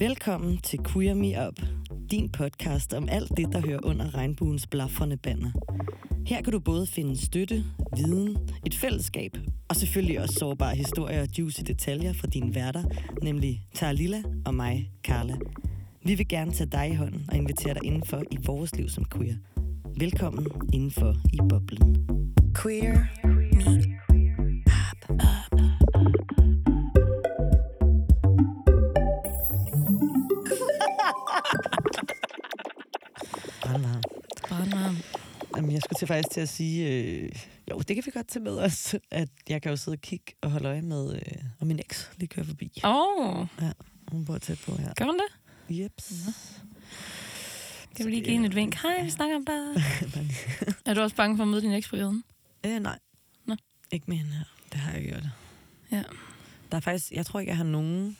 Velkommen til Queer Me Up, din podcast om alt det, der hører under regnbuens blaffrende banner. Her kan du både finde støtte, viden, et fællesskab og selvfølgelig også sårbare historier og juicy detaljer fra dine værter, nemlig Tarlilla og mig, Carla. Vi vil gerne tage dig i hånden og invitere dig indenfor i vores liv som queer. Velkommen indenfor i boblen. Queer til faktisk til at sige, øh, jo, det kan vi godt tage med os, at jeg kan jo sidde og kigge og holde øje med, øh, og min eks lige kører forbi. Åh, oh, Ja, hun bor tæt på her. gør hun det? Jeps. Kan vi lige give hende et vink? Hej, vi snakker om dig. er du også bange for at møde din eks på gaden? øh, nej. Nå. Ikke med hende her. Det har jeg gjort. Ja. Der er faktisk, jeg tror ikke, jeg har nogen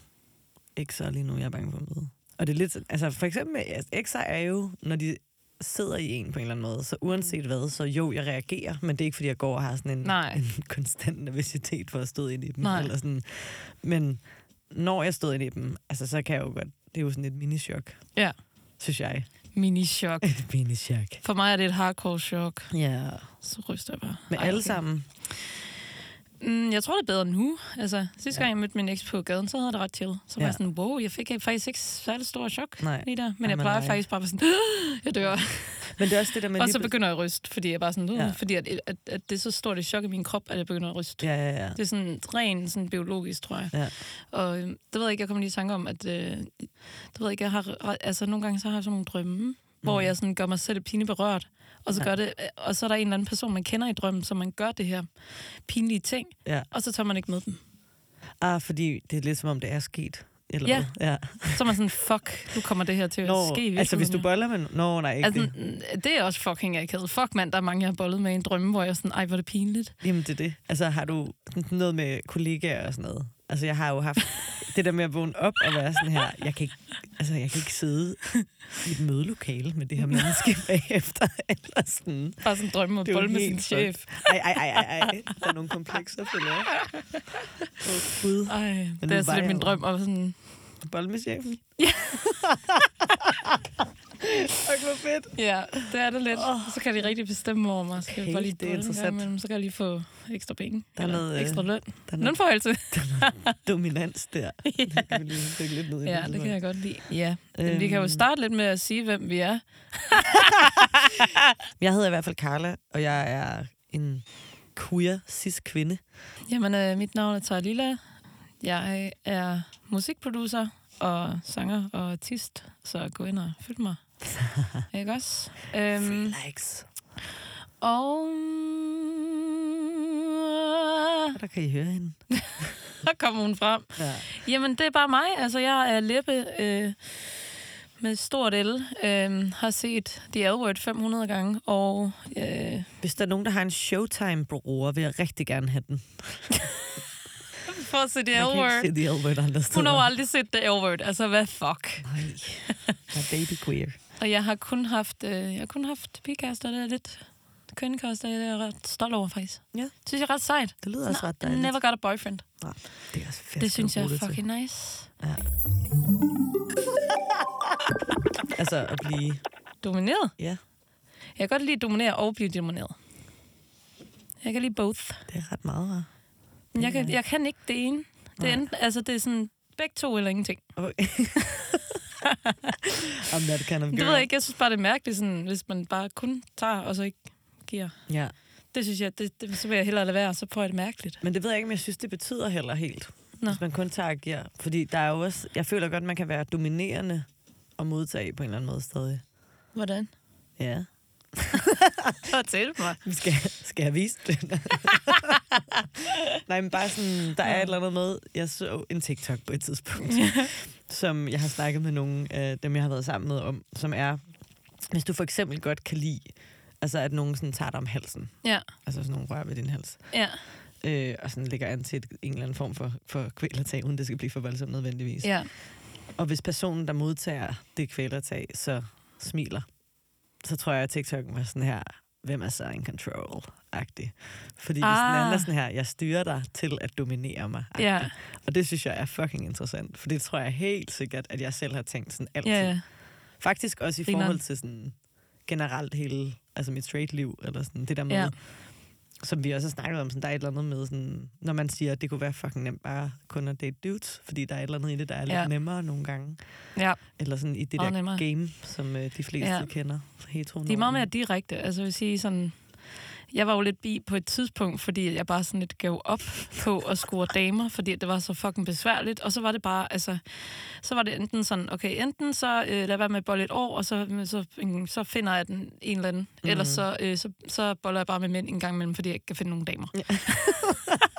ekser lige nu, jeg er bange for at møde. Og det er lidt, altså for eksempel, altså, ekser er jo, når de sidder i en på en eller anden måde, så uanset hvad, så jo, jeg reagerer, men det er ikke, fordi jeg går og har sådan en, Nej. en konstant nervøsitet for at stå ind i dem. Nej. Eller sådan. Men når jeg stod ind i dem, altså så kan jeg jo godt, det er jo sådan et minichok, Ja. synes jeg. Mini-chok. Minichok. For mig er det et hardcore chok. Ja. Så ryster jeg bare. Med Ej, alle okay. sammen. Mm, jeg tror, det er bedre nu. Altså, sidste Ja. gang jeg mødte min eks på gaden, så havde jeg det ret chill. Så var Ja. jeg sådan, wow, jeg fik faktisk ikke særlig stor chok Nej. lige der. Men Ej, jeg plejer nej. faktisk bare at sådan, jeg dør. Men det er også det der med... Og så begynder jeg at ryste, fordi jeg bare sådan, Ja. fordi at, at, at, det er så stort et chok i min krop, at jeg begynder at ryste. Ja, ja, ja. Det er sådan rent sådan biologisk, tror jeg. Ja. Og øh, det ved jeg ikke, jeg kommer lige i tanke om, at øh, det ved jeg ikke, jeg har, altså nogle gange så har jeg sådan nogle drømme, mm. hvor jeg sådan gør mig selv pine berørt, og så, Ja. gør det, øh, og så er der en eller anden person, man kender i drømmen, så man gør det her pinlige ting, ja. og så tør man ikke med dem. Ah, fordi det er lidt som om, det er sket. Eller Ja. hvad? ja. Så er man sådan, fuck, nu kommer det her til at Nå, ske altså hvis du boller med... Nå, nej, ikke Altså, det. det er også fucking akavet. Fuck mand, der er mange, jeg har bollet med i en drømme, hvor jeg er sådan, ej, hvor er det pinligt. Jamen, det er det. Altså, har du noget med kollegaer og sådan noget? Altså, jeg har jo haft det der med at vågne op og være sådan her, jeg kan ikke, altså, jeg kan ikke sidde i et mødelokale med det her menneske bagefter. Eller sådan. Bare sådan drømme og Det jo bolle med sin chef. Ej, ej, ej, ej, ej. Der er nogle komplekser, føler jeg. Åh, oh, Gud. Ej, nu det er altså var lidt min drøm. Og sådan, Bolle med chefen. Fuck, hvor fedt. Ja, det er det lidt. Oh. Så kan de rigtig bestemme over mig. Så kan Okay, jeg bare lige det er interessant. imellem, Så kan jeg lige få ekstra penge. Der er noget, øh, ekstra løn. Der er noget Lønforhøjelse. dominans der. ja. Det kan vi lige lidt ned i. ja, det kan jeg godt lide. Ja. Men vi kan jo Øhm. starte lidt med at sige, hvem vi er. Jeg hedder i hvert fald Carla, og jeg er en queer cis-kvinde. Jamen, øh, mit navn er Tara Lilla. Jeg er musikproducer og sanger og artist, så gå ind og følg mig. Ikke også? Øhm, likes. og... Der kan I høre hende. Så kommer hun frem. Ja. Jamen, det er bare mig. Altså, jeg er Leppe øh, med stort L. Øh, har set The L-Word 500 gange, og øh, Hvis der er nogen, der har en Showtime-bruger, vil jeg rigtig gerne have den. for at se The L-Word. se The L-Word andre steder. Hun har aldrig set The L-Word. Altså, hvad fuck? Nej, jeg er baby queer. Og jeg har kun haft, øh, jeg har kun haft pigekaster, det er lidt kvindekaster, jeg er ret stolt over, faktisk. Ja. Det synes jeg er ret sejt. Det lyder også ret dejligt. Never got a boyfriend. Nej, det er også fedt. Det synes jeg er det til. fucking nice. Ja. altså at blive... Domineret. Ja, Jeg kan godt lide at dominere og blive domineret. Jeg kan lide both. det er ret meget, hva'? Men jeg kan, jeg kan ikke det ene. Det er, enten, altså, det er sådan begge to eller ingenting. Okay. I'm that kind of girl. Det ved jeg ikke. Jeg synes bare, det er mærkeligt, sådan, hvis man bare kun tager, og så ikke giver. Ja. Det synes jeg, det, det, så vil jeg hellere lade være, så får jeg det mærkeligt. Men det ved jeg ikke, om jeg synes, det betyder heller helt. Nå. Hvis man kun tager og giver. Fordi der er jo også... Jeg føler godt, man kan være dominerende og modtage på en eller anden måde stadig. Hvordan? Ja. Fortæl mig. Skal, skal jeg vise det? Nej, men bare sådan, der er et eller andet med, jeg så en TikTok på et tidspunkt, som jeg har snakket med nogle af dem, jeg har været sammen med om, som er, hvis du for eksempel godt kan lide, altså at nogen sådan tager dig om halsen, Ja, altså sådan nogle rør ved din hals, ja. øh, og sådan lægger an til et, en eller anden form for, for kvælertag, uden det skal blive for voldsomt nødvendigvis. ja. Og hvis personen, der modtager det kvælertag, så smiler, så tror jeg, at TikTok var sådan her, hvem er så in control-agtig. Fordi ah. sådan, Ah. er sådan her, jeg styrer dig til at dominere mig. Ja, Og det synes jeg er fucking interessant, for det tror jeg helt sikkert, at jeg selv har tænkt sådan altid. ja. Faktisk også i Grineren. forhold til sådan generelt hele, altså mit straight liv, eller sådan det der med, Ja. Som vi også har snakket om, sådan, der er et eller andet med, sådan, når man siger, at det kunne være fucking nemt bare kun at date dudes, fordi der er et eller andet i det, der er lidt Ja. nemmere nogle gange. ja. Eller sådan i det Meget der nemmere. game, som øh, de fleste Ja. kender. Hetero De er meget mere direkte. Altså, jeg vil sige sådan... Jeg var jo lidt bi på et tidspunkt, fordi jeg bare sådan lidt gav op på at score damer, fordi det var så fucking besværligt. Og så var det bare, altså, så var det enten sådan, okay, enten så øh, lad være med at bolle et år, og så, så, så finder jeg den en eller anden. Mm. Ellers så, øh, så, så boller jeg bare med mænd en gang imellem, fordi jeg ikke kan finde nogen damer. Ja.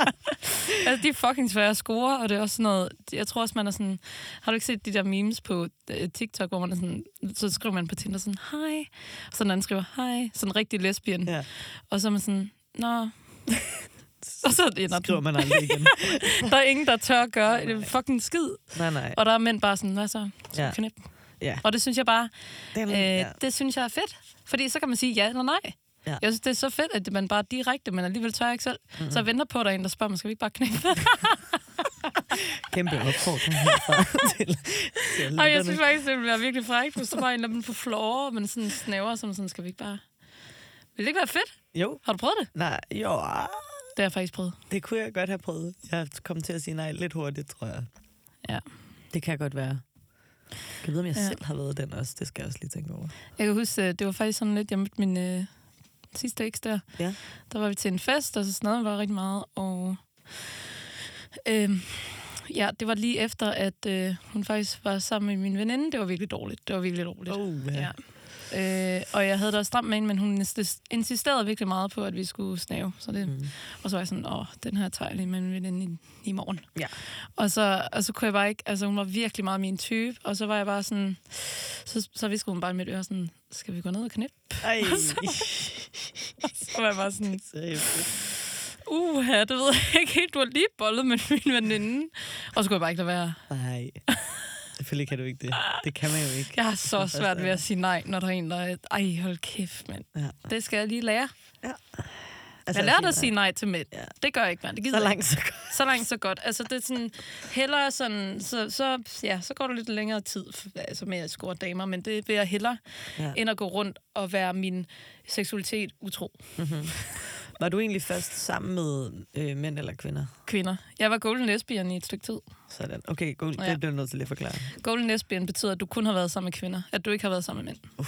altså, de er fucking svære at score, og det er også sådan noget, jeg tror også, man er sådan, har du ikke set de der memes på øh, TikTok, hvor man er sådan, så skriver man på Tinder sådan, hej, og så den anden skriver, hej, sådan rigtig lesbian. Ja. Og så er man sådan, nå. og så ender Skriver den. man aldrig igen. Der er ingen, der tør at gøre Nej, det fucking skid. nej, nej. Og der er mænd bare sådan, hvad så? Ja. knip. Ja. Og det synes jeg bare, Den, øh, ja. det synes jeg er fedt. Fordi så kan man sige ja eller nej. Ja. Jeg synes, det er så fedt, at man bare er direkte, men alligevel tør jeg ikke selv. Mm-hmm. Så jeg venter på, at der er en, der spørger mig, skal vi ikke bare knippe? Kæmpe opfordring herfra til, til Og jeg synes faktisk, det ville være virkelig frækt, hvis der bare en af dem på floor, men sådan snæver, som sådan, skal vi ikke bare... Vil det ikke være fedt? Jo, Har du prøvet det? nej, jo, Det har jeg faktisk prøvet. det kunne jeg godt have prøvet. Jeg kom til at sige nej lidt hurtigt, tror jeg. Ja. Det kan godt være. Jeg ved, om jeg Ja. ja. selv har været den også. Det skal jeg også lige tænke over. Jeg kan huske, øh, det var faktisk sådan lidt, jeg mødte min øh, sidste eks der. Ja. Der var vi til en fest, og så snakkede vi bare rigtig meget, og øh, ja, det var lige efter, at øh, hun faktisk var sammen med min veninde. Det var virkelig dårligt. Det var virkelig dårligt. Oh, Ja. Øh, og jeg havde da stramt med hende, men hun insist- insisterede virkelig meget på, at vi skulle snave. Så det, Mm. Og så var jeg sådan, åh, den her tager jeg lige med veninde i, i morgen. Ja. Og så, og så kunne jeg bare ikke, altså hun var virkelig meget min type, og så var jeg bare sådan, så, så viskede hun bare i mit øre sådan, skal vi gå ned og knip? Ej. Så var jeg bare sådan, uha, det ved jeg ikke helt, du har lige bollet med min veninde. Og så kunne jeg bare ikke lade være. Nej. Selvfølgelig kan du ikke det. Det kan man jo ikke. Jeg har så svært ved at sige nej, når der er en, der er, ej, hold kæft, mand. Ja. Det skal jeg lige lære. Altså, Jeg lærte at sige nej til mænd. Ja. Det gør jeg ikke, mand. Det gider Så langt, så godt. Så langt, så godt. Altså, det er sådan, hellere sådan, så, så, ja, så går der lidt længere tid altså med at score damer, men det vil jeg hellere, Ja. ja. end at gå rundt og være min seksualitet utro. Var du egentlig først sammen med øh, mænd eller kvinder? Kvinder. Jeg var golden lesbian i et stykke tid. Sådan. Okay, cool. Ja. Det bliver du nødt til lige at forklare. Golden lesbian betyder, at du kun har været sammen med kvinder. At du ikke har været sammen med mænd.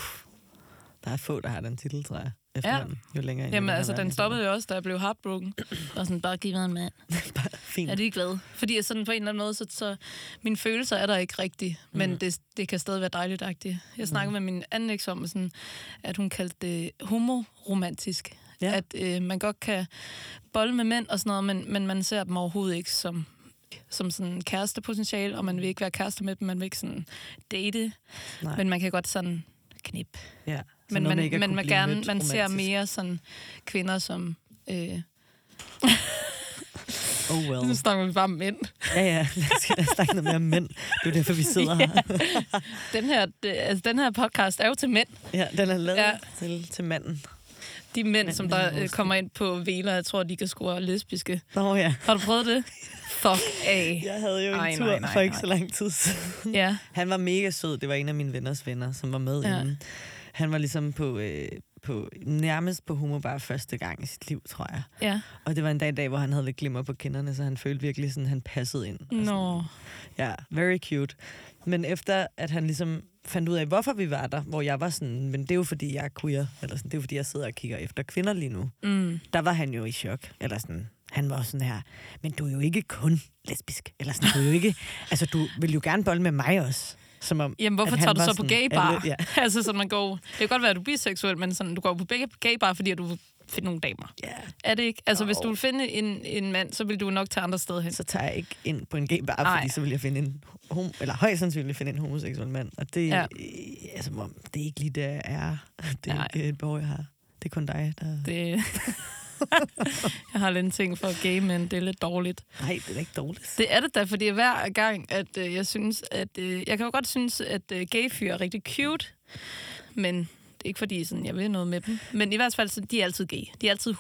Der er få, der har den titel, tror jeg. Efterhånden. Jo længere Jamen, altså, den stoppede jo også, da jeg blev heartbroken. Og sådan, bare giv mig en mand. Fint. Er de glade? Fordi sådan på en eller anden måde, så, så mine følelser er der ikke rigtigt, men Mm. det, det kan stadig være dejligt -agtigt. Jeg snakkede med min anden eks om, sådan, at hun kaldte det homoromantisk. Ja. At øh, man godt kan bolle med mænd og sådan noget, men, men man ser dem overhovedet ikke som som sådan kærestepotentiale, og man vil ikke være kæreste med dem, man vil ikke sådan date, Nej. men man kan godt sådan knip. ja. Så Men man, at men man, gerne, man ser mere sådan kvinder som... Øh, Oh well. nu snakker vi bare om mænd. Ja, ja. Lad os, lad os snakke noget mere om mænd. Det er derfor, vi sidder her. Den her, det, altså, den her podcast er jo til mænd. Ja, den er lavet Ja. ja. til, til manden. De mænd, som der øh, kommer ind på Vela, jeg tror, de kan score lesbiske. Nå ja. Har du prøvet det? Fuck af. Jeg havde jo en Ej, tur nej, nej, for ikke nej. så lang tid siden. Ja. Han var mega sød. Det var en af mine venners venner, som var med Ja. inden. Han var ligesom på, øh, på, nærmest på homo bare første gang i sit liv, tror jeg. Ja. Og det var en dag, dag hvor han havde lidt glimmer på kinderne, så han følte virkelig sådan, han passede ind. Nå. Ja, very cute. Men efter at han ligesom fandt ud af, hvorfor vi var der, hvor jeg var sådan, men det er jo fordi, jeg er queer, eller sådan, det er jo fordi, jeg sidder og kigger efter kvinder lige nu. Mm. Der var han jo i chok, eller sådan, han var sådan her, men du er jo ikke kun lesbisk, eller sådan, du er jo ikke, altså du vil jo gerne bolle med mig også. Som om, Jamen, hvorfor tager du så på gay bar? alle- ja. altså, så man går... Det kan godt være, at du er biseksuel, men sådan, du går på begge gay bar, fordi du finde nogle damer. ja, Er det ikke? Altså, hvis Jo. du vil finde en, en mand, så vil du nok tage andre steder hen. så tager jeg ikke ind på en gay bar, Ej. fordi så vil jeg finde en, hom- eller højst sandsynligt finde en homoseksuel mand. Og det, Ja. ja. altså, det er ikke lige det, jeg er. Det er Nej. ikke et behov, jeg har. Det er kun dig, der... Det... jeg har lidt en ting for gay men det er lidt dårligt. Nej, det er ikke dårligt. Det er det da, fordi hver gang, at øh, jeg synes, at... Øh, jeg kan jo godt synes, at øh, gay fyre er rigtig cute, men ikke fordi, sådan, jeg vil noget med dem. Men i hvert fald, så de er altid gay. De er altid 100%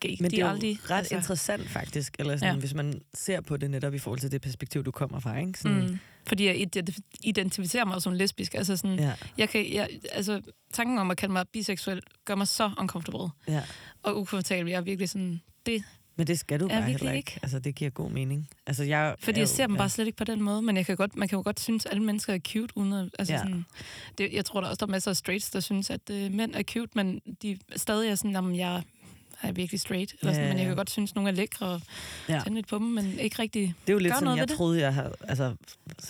gay. Men de det er jo aldrig, ret altså... interessant faktisk, eller sådan, ja. Hvis man ser på det netop i forhold til det perspektiv, du kommer fra. Ikke? Sådan, Mm. Fordi jeg ident- identificerer mig som lesbisk. Altså sådan, Ja, jeg kan, jeg, altså, tanken om at kalde mig biseksuel gør mig så uncomfortable ja. og ukomfortabel. Jeg er virkelig sådan, det, Men det skal du Ja, bare heller ikke. ikke. Altså, det giver god mening. Altså, jeg fordi jeg jo- ser dem ja. bare slet ikke på den måde. Men jeg kan godt, man kan jo godt synes, at alle mennesker er cute. Uden at, altså Ja. sådan, det, jeg tror, der også der er masser af straights, der synes, at øh, mænd er cute, men de stadig er sådan, at jeg er virkelig straight. Eller sådan, Ja, Men jeg ja. kan godt synes, at nogle er lækre og Ja. ja. tænde lidt på dem, men ikke rigtig... Det er jo lidt sådan, jeg det. troede, jeg havde, altså,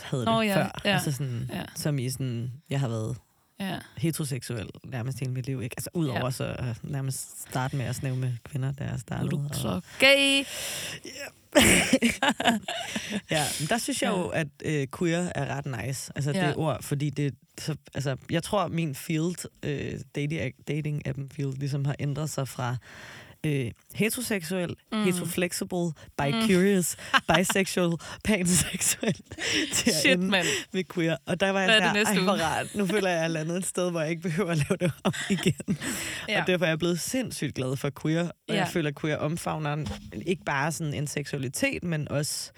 havde det Nå, ja, før. ja, Altså sådan, ja. som i sådan, jeg har været Ja. heteroseksuel nærmest hele mit liv. Ikke? Altså udover Ja. så at nærmest starte med at snæve med kvinder, Nu er startede. du og- så gay. Ja, men der synes jeg Ja. jo, at øh, queer er ret nice. Altså Ja. det ord, fordi det... Så, altså, jeg tror, min field, øh, dating, dating-appen field, ligesom har ændret sig fra øh, heteroseksuel, mm. Mm. heteroflexible, bi-curious, bisexual, panseksuel, til Shit, mand. med queer. Og der var jeg Hvad er sådan det her, næste ej, hvor uge?" rart. Nu føler jeg, at jeg landet et sted, hvor jeg ikke behøver at lave det om igen. Ja. Og derfor er jeg blevet sindssygt glad for queer. Og Ja. jeg føler, at queer omfavner ikke bare sådan en seksualitet, men også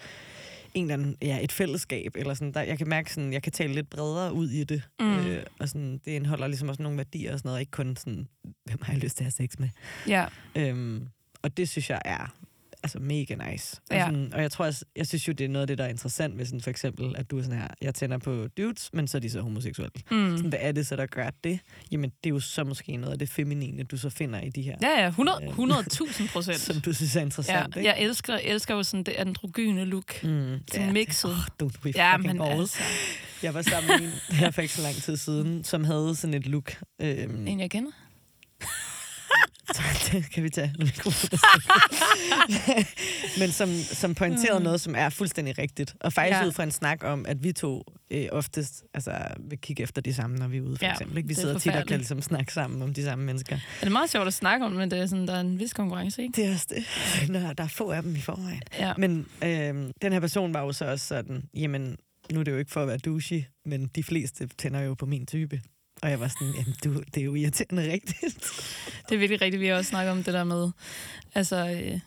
en eller anden, ja, et fællesskab. Eller sådan, der, jeg kan mærke, sådan, jeg kan tale lidt bredere ud i det. Mm. Øh, og sådan, det indeholder ligesom også nogle værdier og sådan noget, ikke kun sådan, hvem har jeg lyst til at have sex med. Ja. Øhm, og det synes jeg er altså mega nice. Og, Ja. sådan, og jeg tror, jeg, jeg synes jo, det er noget af det, der er interessant ved sådan, for eksempel, at du er sådan her, jeg tænder på dudes, men så er de så homoseksuelle. Mm. Sådan, hvad er det så, der gør det? Jamen, det er jo så måske noget af det feminine, du så finder i de her, Ja, ja, 100 100.000 procent. som du synes er Ja, interessant, ikke? jeg elsker, elsker jo sådan det androgyne look. Mm, Sådan mixet. Åh, du, du er Ja, men balls. altså, Jeg var sammen med en her for ikke så lang tid siden, som havde sådan et look. Øhm, en jeg kender. det kan vi tage, Men som, som pointerede Mm. noget, som er fuldstændig rigtigt. Og faktisk Ja. ud fra en snak om, at vi to øh, oftest altså, vil kigge efter de samme, når vi er ude, for Ja, eksempel. Ikke? Vi er sidder tit og kan ligesom snakke sammen om de samme mennesker. Det er meget sjovt at snakke om, men det er sådan, der er en vis konkurrence, ikke? Det er også det. Når der er få af dem i forvejen. Ja. Men øh, den her person var jo så også sådan, jamen, nu er det jo ikke for at være douchey, men de fleste tænder jo på min type. Og jeg var sådan, jamen, du, det er jo irriterende rigtigt. Det er virkelig rigtigt, vi har også snakket om det der med, altså, øh,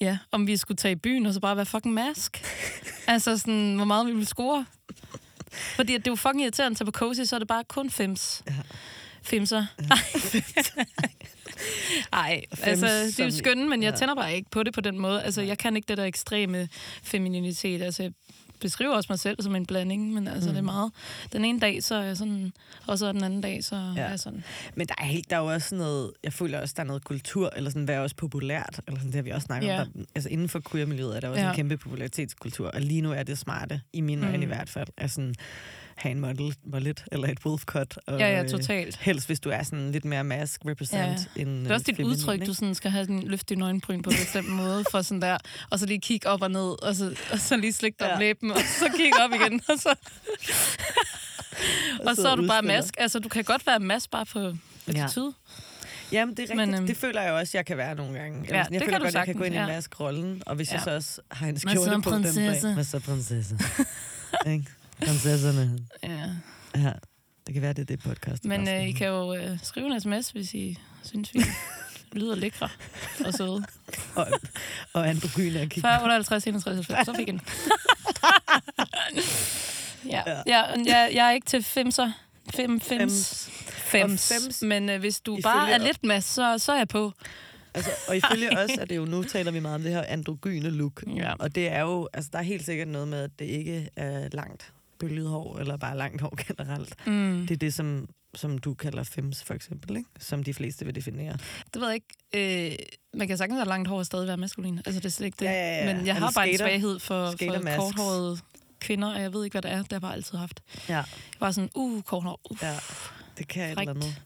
ja, om vi skulle tage i byen og så bare være fucking mask. altså sådan, hvor meget vi ville score. Fordi det er jo fucking irriterende at tage på cozy, så er det bare kun fems. Ja. Femser. Nej, altså, det er jo skønne, men jeg ja. tænder bare ikke på det på den måde. Altså, jeg kan ikke det der ekstreme femininitet. Altså, beskriver også mig selv som en blanding, men altså, Mm. mm. det er meget... Den ene dag, så er jeg sådan, og så den anden dag, så Ja. er jeg sådan. Men der er, helt, der er jo også noget, jeg føler også, der er noget kultur, eller sådan, hvad er også populært, eller sådan, det har vi også snakket Ja. om. Der, altså inden for queer-miljøet er der også Ja. en kæmpe popularitetskultur, og lige nu er det smarte, i mine Mm. øjne i hvert fald, at sådan, have en model, mullet, eller et wolf cut. Og, Ja, ja, øh, totalt. Helst, hvis du er sådan lidt mere mask represent Ja. end Det er også dit feminin, udtryk, ikke? du sådan skal have sådan, løfte dine øjenbryn på en bestemt måde, for sådan der, og så lige kigge op og ned, og så, og så lige slikke dig Ja. om læben, og så kigge op igen, og så, og så er du bare mask. Altså, du kan godt være mask bare på attitude. Jamen, det er rigtigt. Men, øhm, det føler jeg også, jeg kan være nogle gange. Ja, jeg det føler kan du godt, jeg kan gå ind i sagtens, ja. mask-rollen, og hvis ja. jeg Ja. så også har en skjorte på den prinsesse? bag. Hvad så prinsesse? Prinsesserne. Ja. Ja, det kan være, det er det podcast. Men øh, I kan jo øh, skrive en sms, hvis I synes, vi lyder lækre og søde. og, og androgyne og kigge 40, 58, 61, 90, så fik en. ja. Ja. Ja, jeg, jeg er ikke til femser. Fem, fems. Fems. Fems. Men øh, hvis du Ifølge- bare er lidt med, så, så er jeg på. Altså, og ifølge os er det jo, nu taler vi meget om det her androgyne look. Ja. Og det er jo, altså der er helt sikkert noget med, at det ikke er langt bølget hår, eller bare langt hår generelt. Mm. Det er det, som, som du kalder fems, for eksempel, ikke? som de fleste vil definere. Det ved jeg ikke. Øh, man kan sagtens have langt hår og stadig være maskulin. Altså, det er slet ikke det. Ja, ja, ja. Men jeg har bare en skater- svaghed for, for korthårede kvinder, og jeg ved ikke, hvad det er. Det har jeg bare altid haft. Ja. Jeg var sådan, uh, kort hår. Uh. Ja, det kan et Frækt. eller andet.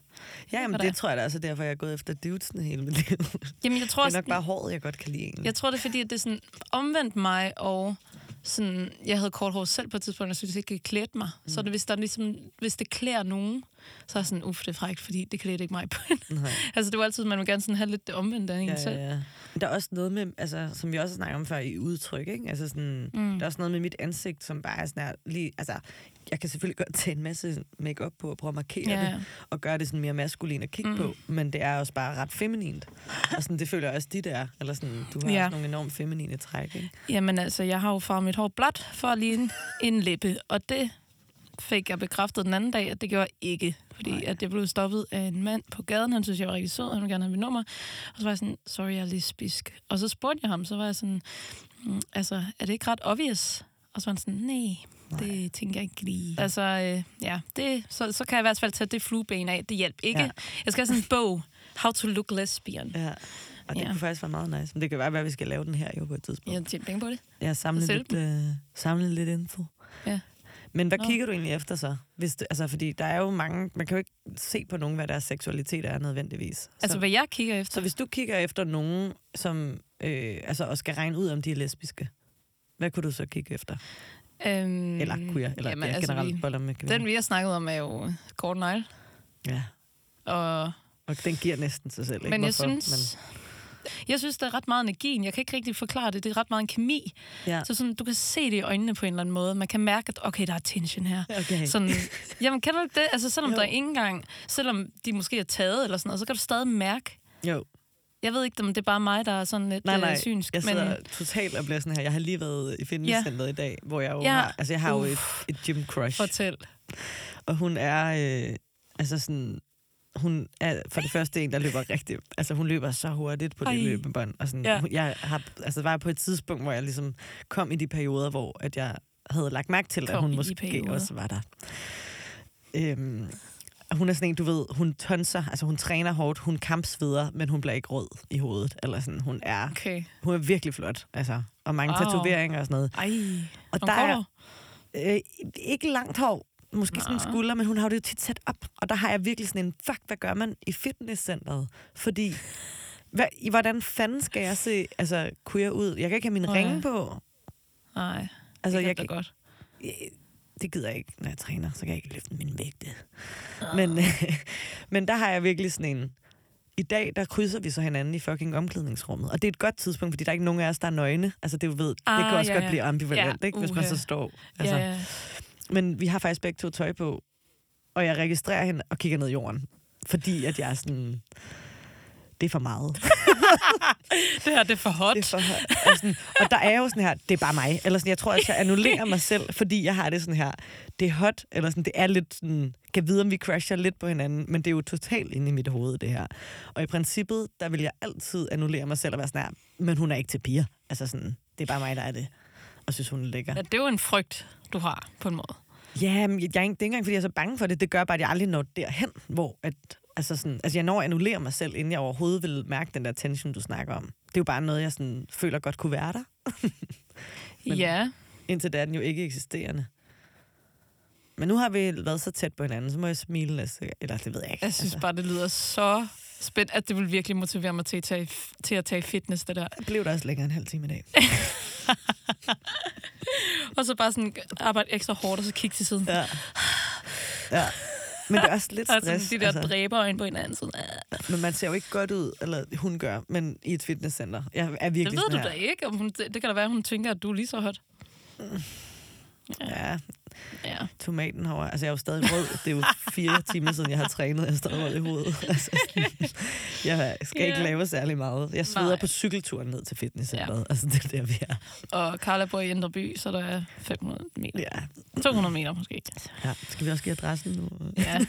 Ja, jamen, det tror jeg da også er derfor, jeg er gået efter dudesene hele mit liv. Jamen, jeg tror Det er nok bare håret, jeg godt kan lide egentlig. Jeg tror, det er fordi, det er sådan omvendt mig og sådan, jeg havde kort hår selv på et tidspunkt, og jeg synes ikke, det klædte mig. Mm. Så det, hvis, der ligesom, hvis det klæder nogen, så er jeg sådan, uff, det er frækt, fordi det klædte ikke mig på. Altså, det var altid, man vil gerne sådan have lidt det omvendte af en Ja, selv. ja, ja. Der er også noget med, altså, som vi også har snakket om før i udtryk, ikke? Altså sådan, mm. der er også noget med mit ansigt, som bare er sådan lige, altså, jeg kan selvfølgelig godt tage en masse makeup på og prøve at markere Ja, ja. det, og gøre det sådan mere maskulin at kigge mm. på, men det er også bare ret feminint. Og sådan, det føler jeg også, dit er. Eller sådan, du har Ja. også nogle enormt feminine træk, ikke? Jamen altså, jeg har jo farvet mit hår blåt for at ligne en læbe, og det fik jeg bekræftet den anden dag, at det gjorde jeg ikke. Fordi at jeg blev stoppet af en mand på gaden, han synes, jeg var rigtig sød, han ville gerne have mit nummer. Og så var jeg sådan, sorry, jeg er lesbisk. Og så spurgte jeg ham, så var jeg sådan, mm, altså, er det ikke ret obvious? Og så var han sådan, nej, det tænker jeg ikke lige. Altså, øh, ja, det, så, så kan jeg i hvert fald tage det flueben af. Det hjælper ikke. Ja. Ja. Jeg skal have sådan en bog, How to look lesbian. Ja. Og det Ja. kunne faktisk være meget nice. Men det kan være, at vi skal lave den her jo på et tidspunkt. Jeg tjener penge på det. Samlet Sælge lidt, øh, samlet lidt info. Ja. Men hvad Nå. kigger du egentlig efter så? Hvis det, altså, fordi der er jo mange... Man kan jo ikke se på nogen, hvad deres seksualitet er nødvendigvis. Altså, så, hvad jeg kigger efter. så hvis du kigger efter nogen, som øh, altså, og skal regne ud, om de er lesbiske, hvad kunne du så kigge efter? Øhm, Eller queer? Eller jamen, ja, altså, generelt vi, boller med kvinder? den, vi har snakket om, er jo kort negl. Ja, Og, og den giver næsten sig selv. Ikke? men jeg Hvorfor? synes... Jeg synes, det er ret meget energien. Jeg kan ikke rigtig forklare det. Det er ret meget en kemi. Men, ja. Så sådan, du kan se det i øjnene på en eller anden måde. Man kan mærke, at okay, der er tension her. Okay. Sådan, jamen, kan du ikke det? Altså, selvom Jo. der er ingen gang, selvom de måske er taget eller sådan noget, så kan du stadig mærke. Jo. Jeg ved ikke, om det er bare mig, der er sådan lidt Nej, nej. øh, synsk. Jeg men sidder totalt og bliver sådan her. Jeg har lige været i fitnesscenteret i dag, hvor jeg jo Ja. har... Altså, jeg har jo et, Uff. et gym crush. fortæl. Og hun er, øh, altså sådan, hun er for det første en, der løber rigtig, altså hun løber så hurtigt på det Ej. løbebånd. Og sådan, Ja. jeg har, altså var på et tidspunkt, hvor jeg ligesom kom i de perioder, hvor at jeg havde lagt mærke til, at Kom i hun måske perioder. også var der. Øhm, hun er sådan en, du ved, hun tonser, altså hun træner hårdt, hun kampsveder, men hun bliver ikke rød i hovedet. Eller sådan, hun er, Okay. hun er virkelig flot, altså. Og mange Wow. tatoveringer og sådan noget. Ej. Og der er? Øh, ikke langt hår. Måske sådan en Nå. skulder, men hun har det jo tit sat op. Og der har jeg virkelig sådan en, fuck, hvad gør man i fitnesscenteret? Fordi, hvad, i hvordan fanden skal jeg se altså, queer ud? Jeg kan ikke have mine Nå, ringe på. Nej, Altså, det jeg kan godt. det gider jeg ikke, når jeg træner. Så kan jeg ikke løfte min vægte. Men, men der har jeg virkelig sådan en... I dag, der krydser vi så hinanden i fucking omklædningsrummet. Og det er et godt tidspunkt, fordi der er ikke nogen af os, der er nøgne. Altså, det, ved, det Ah, kan også ja, godt ja. blive ambivalent, Ja, ikke, hvis man uha. så står. Altså, Ja, ja. Men vi har faktisk begge to tøj på, og jeg registrerer hende og kigger ned i jorden. Fordi at jeg er sådan... Det er for meget. Det her, det er for hot. Det er for, og, sådan, og der er jo sådan her, det er bare mig. Eller sådan, jeg tror, at jeg annullerer mig selv, fordi jeg har det sådan her, det er hot, eller sådan, det er lidt sådan, kan vide, om vi crasher lidt på hinanden, men det er jo totalt inde i mit hoved, det her. Og i princippet, der vil jeg altid annullere mig selv og være sådan her, men hun er ikke til piger. Altså sådan, det er bare mig, der er det. Og synes, hun er lækker. Ja, det er jo en frygt, du har, på en måde. Ja, men jeg, jeg det er ikke engang, fordi jeg er så bange for det. Det gør bare, at jeg aldrig når derhen, hvor at, altså sådan, altså jeg når at annullere mig selv, inden jeg overhovedet vil mærke den der tension, du snakker om. Det er jo bare noget, jeg sådan, føler godt kunne være der. Men- Ja, Indtil da er den jo ikke eksisterende. Men nu har vi været så tæt på hinanden, så må jeg smile næste Eller det ved jeg ikke. jeg synes altså, bare, det lyder så spændt, at det vil virkelig motivere mig til at tage, til at tage fitness, det der. det blev der også længere en halv time i dag. Og så bare sådan arbejde ekstra hårdt, og så kigge til siden. Ja. ja. Men det er også lidt Altså, stress. de der altså. dræberøjne på hinanden. Sådan, ah. men man ser jo ikke godt ud, eller hun gør, men i et fitnesscenter. Jeg er virkelig Det ved du da ikke. Om hun, det kan da være, at hun tænker, at du er lige så hot. Ja, Ja. tomaten herovre. Altså, jeg er jo stadig rød. Det er jo fire timer siden, jeg har trænet. Jeg er stadig rød i hovedet. Altså, jeg skal ikke Ja. lave særlig meget. Jeg sveder Nej. på cykelturen ned til fitnesscenteret. Ja. Altså, det er der, vi er. Og Carla bor i Indre By, så der er 500 meter. Ja. 200 meter måske. ja. Skal vi også give adressen nu? Ja.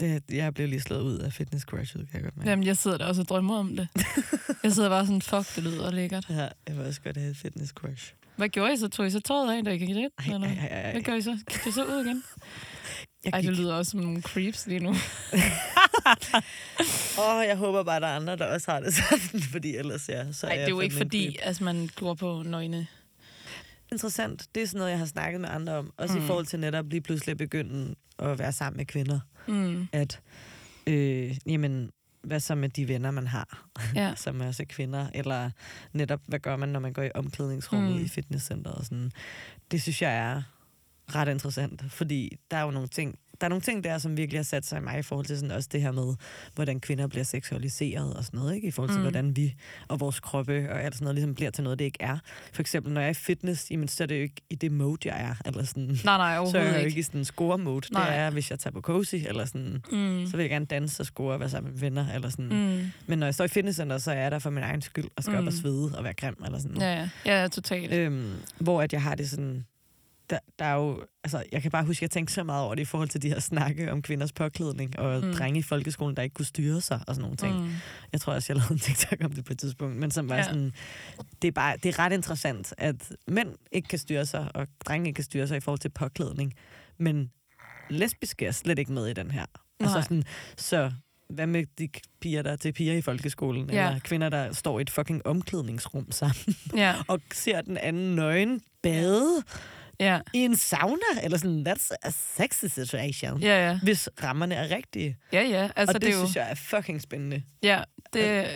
Det, jeg blev lige slået ud af fitness crushet, kan jeg godt mærke. Jamen, jeg sidder der også og drømmer om det. Jeg sidder bare sådan, fuck, det lyder lækkert. Ja, jeg vil også godt have et fitness crush. Hvad gjorde I så? Tog I så tøjet af, da I gik ind? Ej, eller? ej, ej, ej. Hvad gør I så? Gik det så ud igen? Jeg Ej, gik. det lyder også som nogle creeps lige nu. Åh, jeg håber bare, der er andre, der også har det sådan, fordi ellers ja, så Nej, det er jo ikke fordi, creep. at man går på nøgne. Interessant. Det er sådan noget, jeg har snakket med andre om. Også mm. i forhold til netop lige pludselig at begynde at være sammen med kvinder. Mm. at øh, jamen, hvad så med de venner, man har, Ja. som er også kvinder, eller netop, hvad gør man, når man går i omklædningsrummet Mm. mm. i fitnesscenteret og sådan. Det synes jeg er ret interessant, fordi der er jo nogle ting, der er nogle ting der, som virkelig har sat sig i mig i forhold til sådan også det her med, hvordan kvinder bliver seksualiseret og sådan noget, ikke? I forhold til, Mm. hvordan vi og vores kroppe og alt sådan noget ligesom bliver til noget, det ikke er. For eksempel, når jeg er i fitness, jamen, så er det jo ikke i det mode, jeg er, eller sådan... Nej, nej, Så er jeg jo ikke. i sådan en score-mode. Det er, hvis jeg tager på cozy, eller sådan, Mm. så vil jeg gerne danse og score og være sammen med venner, eller sådan. Mm. Mm. Men når jeg står i fitnesscenter, så er jeg der for min egen skyld, og skal mm. op og Mm. svede og være grim, eller sådan. Ja, ja, ja, totalt. Øhm, hvor at jeg har det sådan... Der, der er jo, altså, jeg kan bare huske, at jeg tænkte så meget over det i forhold til de her snakke om kvinders påklædning og Mm. drenge i folkeskolen, der ikke kunne styre sig og sådan nogle ting. Mm. Jeg tror også, jeg lavede en TikTok om det på et tidspunkt, men som var Ja. sådan, det er, bare, det er ret interessant, at mænd ikke kan styre sig, og drenge ikke kan styre sig i forhold til påklædning. Men lesbiske er slet ikke med i den her. Altså Nej. sådan, så hvad med de piger, der er til piger i folkeskolen, ja. eller kvinder, der står i et fucking omklædningsrum sammen, Ja, og ser den anden nøgen bade ja, i en sauna, eller sådan, that's a sexy situation. ja, ja. Hvis rammerne er rigtige. Ja, ja. Altså, og det, det, er jo, synes jeg er fucking spændende. Ja, det,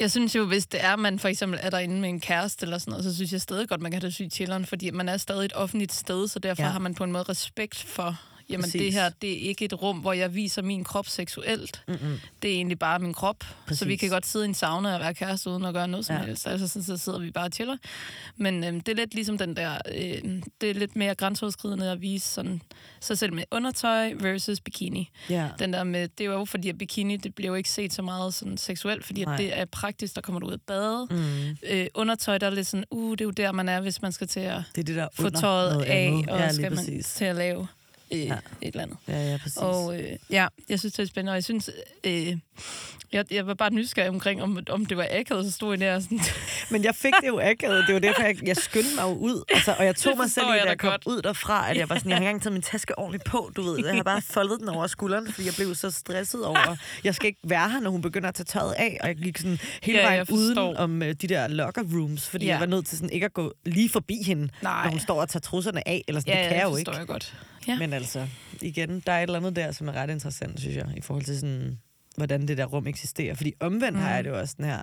jeg synes jo, hvis det er, man for eksempel er derinde med en kæreste eller sådan noget, så synes jeg stadig godt, man kan have det sygt chilleren, fordi man er stadig et offentligt sted, så derfor. Ja. har man på en måde respekt for, jamen Præcis. det her, det er ikke et rum, hvor jeg viser min krop seksuelt. Mm-mm. Det er egentlig bare min krop. Præcis. Så vi kan godt sidde i en sauna og være kæreste uden at gøre noget som ja. Ja. helst. Altså så, så sidder vi bare og chiller. Men øhm, det er lidt ligesom den der, øh, det er lidt mere grænseoverskridende at vise sådan, sig selv med undertøj versus bikini. Ja. Den der med, det er jo fordi, at bikini, det bliver jo ikke set så meget sådan seksuelt, fordi at det er praktisk, der kommer du ud at bade. Mm. Øh, undertøj, der er lidt sådan, uh, det er jo der, man er, hvis man skal til at Det er det der få tøjet af, og ja, skal man præcis. til at lave øh, ja. Et eller andet. Ja, ja, præcis. Og øh, ja, jeg synes, det er spændende, og jeg synes, øh, jeg, jeg var bare nysgerrig omkring, om, om det var akavet, så stod jeg der sådan, Men jeg fik det jo akavet. Det var derfor, jeg, jeg skyndte mig jo ud. Altså, og jeg tog Det mig selv i, da jeg kom godt. ud derfra, at jeg var sådan, jeg har ikke engang taget min taske ordentligt på, du ved. Jeg har bare foldet den over skulderen, fordi jeg blev så stresset over, jeg skal ikke være her, når hun begynder at tage tøjet af. Og jeg gik sådan hele Ja, vejen uden om uh, de der locker rooms, fordi Ja. jeg var nødt til sådan ikke at gå lige forbi hende, nej, når hun står og tager trusserne af. Eller sådan, ja, det kan ja, jeg det jo ikke. forstår jeg godt. Ja. Men altså, igen, der er et eller andet der, som er ret interessant, synes jeg, i forhold til sådan, hvordan det der rum eksisterer. Fordi omvendt mm. har jeg det jo også sådan her,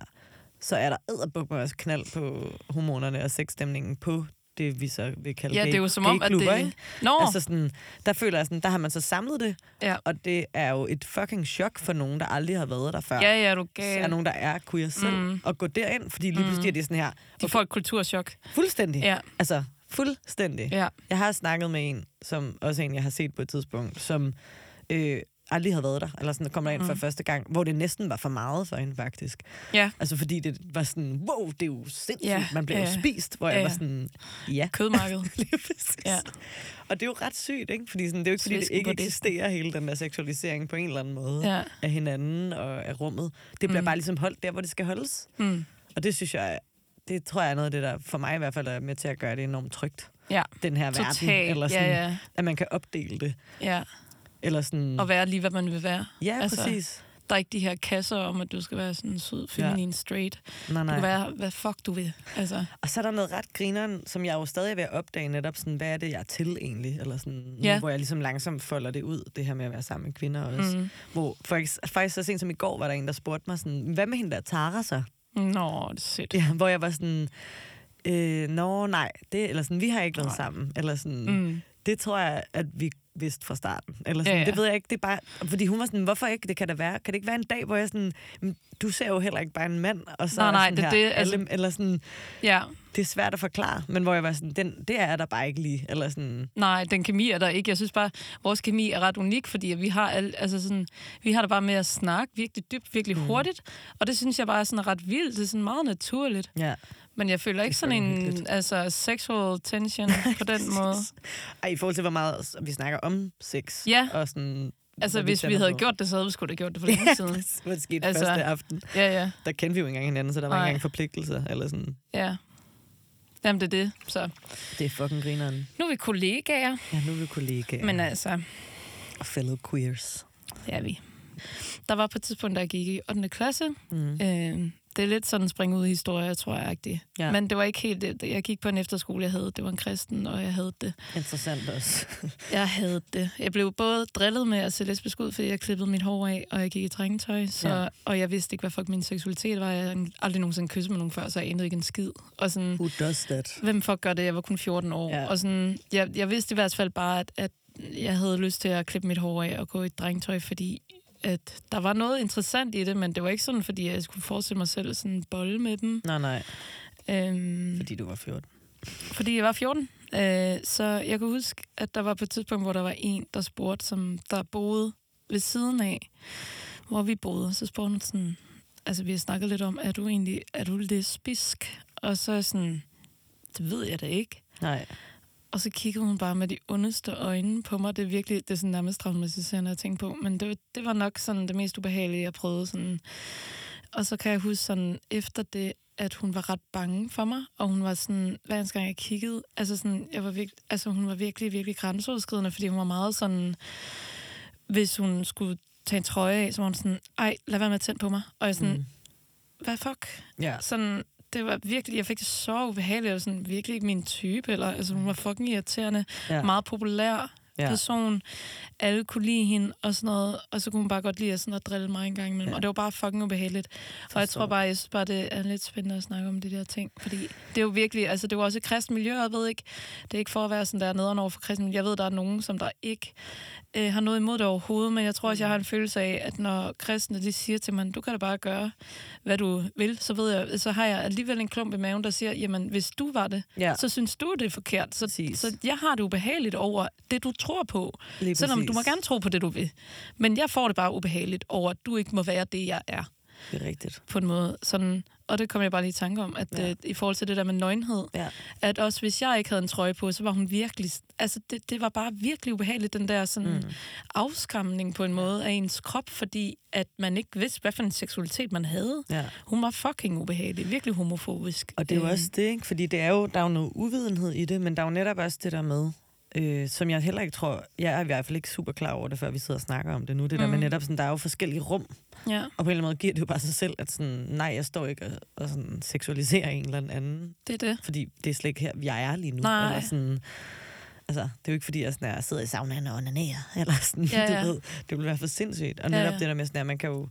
så er der æderbuk med også knald på hormonerne og sexstemningen på det, vi så vil kalde Ja, gay, det er jo som om, at det... Ikke? Nå, Altså sådan, der føler jeg sådan, der har man så samlet det, Ja. og det er jo et fucking chok for nogen, der aldrig har været der før. ja, ja, du Så er gal. nogen, der er queer selv, Mm. mm. og gå derind, fordi lige pludselig er det sådan her, De får et kulturschok. fuldstændig, Ja, altså fuldstændig. ja. Jeg har snakket med en, som også en, jeg har set på et tidspunkt, som øh, aldrig havde været der, eller sådan, kommer ind for Mm. første gang, hvor det næsten var for meget for hende, faktisk. Ja. Altså, fordi det var sådan, wow, det er jo sindssygt, Ja, man bliver ja, jo spist, hvor Ja, jeg var sådan, ja. Præcis. Ja. Og det er jo ret sygt, ikke? Fordi sådan, det er jo ikke, fordi det ikke eksisterer, hele den der seksualisering på en eller anden måde Ja. af hinanden og af rummet. Det bliver Mm. bare ligesom holdt der, hvor det skal holdes. Mm. Og det synes jeg, det tror jeg er noget af det, der for mig i hvert fald er med til at gøre det enormt trygt. Ja, Den her verden. Totalt. Eller sådan, Ja, ja. at man kan opdele det. ja. Eller sådan... Og være lige, hvad man vil være. ja, altså, præcis. Der er ikke de her kasser om, at du skal være sådan sød, feminin, straight. Nej, Du nej. kan være, hvad fuck du vil. Altså, Og så er der noget ret grineren, som jeg jo stadig er ved at opdage netop, sådan, hvad er det, jeg er til egentlig? Eller sådan, nu, Ja. hvor jeg ligesom langsomt folder det ud, det her med at være sammen med kvinder også. Mm. mm. Hvor faktisk, faktisk så sent som i går, var der en, der spurgte mig sådan, hvad med hende der Tara så? Nå, det er sødt. Ja, hvor jeg var sådan, øh, nå nej, det, eller sådan, vi har ikke været Nej. sammen. Eller sådan, Mm. Det tror jeg, at vi vidste fra starten. Eller sådan, Ja, ja. Det ved jeg ikke, det er bare, fordi hun var sådan, hvorfor ikke, det kan da være, kan det ikke være en dag, hvor jeg sådan, "Men du ser jo heller ikke bare en mand, og så Nej, nej, sådan det er her, det, altså- alle, eller sådan, Ja, det er svært at forklare, men hvor jeg var sådan, den, det er der bare ikke lige, eller sådan, nej, den kemi er der ikke. Jeg synes bare, vores kemi er ret unik, fordi vi har, al, altså sådan, vi har det bare med at snakke virkelig dybt, virkelig Mm. hurtigt. Og det synes jeg bare er sådan ret vildt. Det er sådan meget naturligt. ja. Men jeg føler ikke sådan fucking en altså, sexual tension på den måde. Ej, i forhold til, hvor meget vi snakker om sex. Ja. Og sådan, Altså, hvis vi tænder havde på. gjort det, så havde vi sgu da gjort det for længe siden. Hvad der skete Altså- første aften. Ja, ja, Der kendte vi jo ikke engang hinanden, så der var Nej. ikke engang forpligtelser. Eller sådan. ja. Jamen, det er det. Så Det er fucking grineren. nu er vi kollegaer. Ja, nu er vi kollegaer. Men altså, fellow queers. det er vi. Der var på et tidspunkt, da jeg gik i 8. klasse, Mm. øh, det er lidt sådan en spring ud i historie, tror jeg. Ja. Men det var ikke helt det. Jeg gik på en efterskole, jeg havde. Det var en kristen, og jeg havde det. Interessant også. Jeg havde det. Jeg blev både drillet med at se lesbisk ud, fordi jeg klippede mit hår af, og jeg gik i drengetøj. Så, Ja. Og jeg vidste ikke, hvad fuck min seksualitet var. Jeg havde aldrig nogensinde kysset med nogen før, så jeg anede ikke en skid. Og sådan, Who does that? hvem fuck gør det? Jeg var kun 14 år. Ja. Og sådan, jeg, jeg vidste i hvert fald bare, at, at jeg havde lyst til at klippe mit hår af og gå i drengetøj, fordi at der var noget interessant i det, men det var ikke sådan, fordi jeg skulle forestille mig selv sådan bolle med dem. Nej, nej, Øhm, fordi du var 14. fordi jeg var 14. Øh, så jeg kan huske, at der var på et tidspunkt, hvor der var en, der spurgte, som der boede ved siden af, hvor vi boede. Så spurgte hun sådan, altså vi har snakket lidt om, er du egentlig, er du lesbisk? Og så sådan, det ved jeg da ikke. Nej. Og så kiggede hun bare med de ondeste øjne på mig. Det er virkelig, det er sådan nærmest traumatiserende at tænke på. Men det, det var nok sådan det mest ubehagelige, jeg prøvede. Sådan. Og så kan jeg huske sådan, efter det, at hun var ret bange for mig, og hun var sådan, hver eneste gang jeg kiggede, altså sådan, jeg var virkelig, altså hun var virkelig, virkelig grænseoverskridende, fordi hun var meget sådan, hvis hun skulle tage en trøje af, så var hun sådan, ej, lad være med at tænde på mig. Og jeg sådan, Mm. mm. hvad fuck? Ja. Sådan, det var virkelig, jeg fik det så ubehageligt, var sådan virkelig ikke min type, eller altså hun var fucking irriterende, Ja. meget populær Ja. person, alle kunne lide hende, og sådan noget, og så kunne hun bare godt lide at, sådan at drille mig en gang imellem, Ja. og det var bare fucking ubehageligt. Og jeg tror bare, jeg synes bare, det er lidt spændende at snakke om de der ting, fordi det er jo virkelig, altså det er jo også et kristen miljø, og jeg ved ikke, det er ikke for at være sådan der nederen over for kristen, jeg ved, der er nogen, som der ikke øh, har noget imod det overhovedet, men jeg tror også, jeg har en følelse af, at når kristne, de siger til mig, du kan da bare gøre, hvad du vil, så ved jeg, så har jeg alligevel en klump i maven, der siger, jamen, hvis du var det, Ja, så synes du, det er forkert. Så, Præcis. så jeg har det ubehageligt over det, du tror på. lige Selvom præcis. du må gerne tro på det, du vil. Men jeg får det bare ubehageligt over, at du ikke må være det, jeg er. Det er rigtigt. På en måde. Sådan, og det kom jeg bare lige i tanke om, at Ja. øh, i forhold til det der med nøgenhed, Ja. at også hvis jeg ikke havde en trøje på, så var hun virkelig... Altså, det, det var bare virkelig ubehageligt, den der sådan Mm. afskramning på en måde af ens krop, fordi at man ikke vidste, hvad for en seksualitet man havde. Ja. Hun var fucking ubehagelig, virkelig homofobisk. Og det er jo Øh, også det, ikke? Fordi det er jo, der er jo noget uvidenhed i det, men der er jo netop også det der med, øh, som jeg heller ikke tror, jeg er i hvert fald ikke super klar over det, før vi sidder og snakker om det nu, det der med Mm. netop sådan, der er jo forskellige rum, Ja, og på en eller anden måde giver det jo bare sig selv, at sådan, nej, jeg står ikke og, og sådan seksualiserer en eller anden, det er det. fordi det er slet ikke her, jeg er lige nu. Nej. Eller sådan, altså, det er jo ikke fordi, jeg sådan er, sidder i saunaen og onanerer, eller sådan, Ja, ja. du ved, det vil være for sindssygt. Og Ja, netop ja. det der med sådan, at man kan jo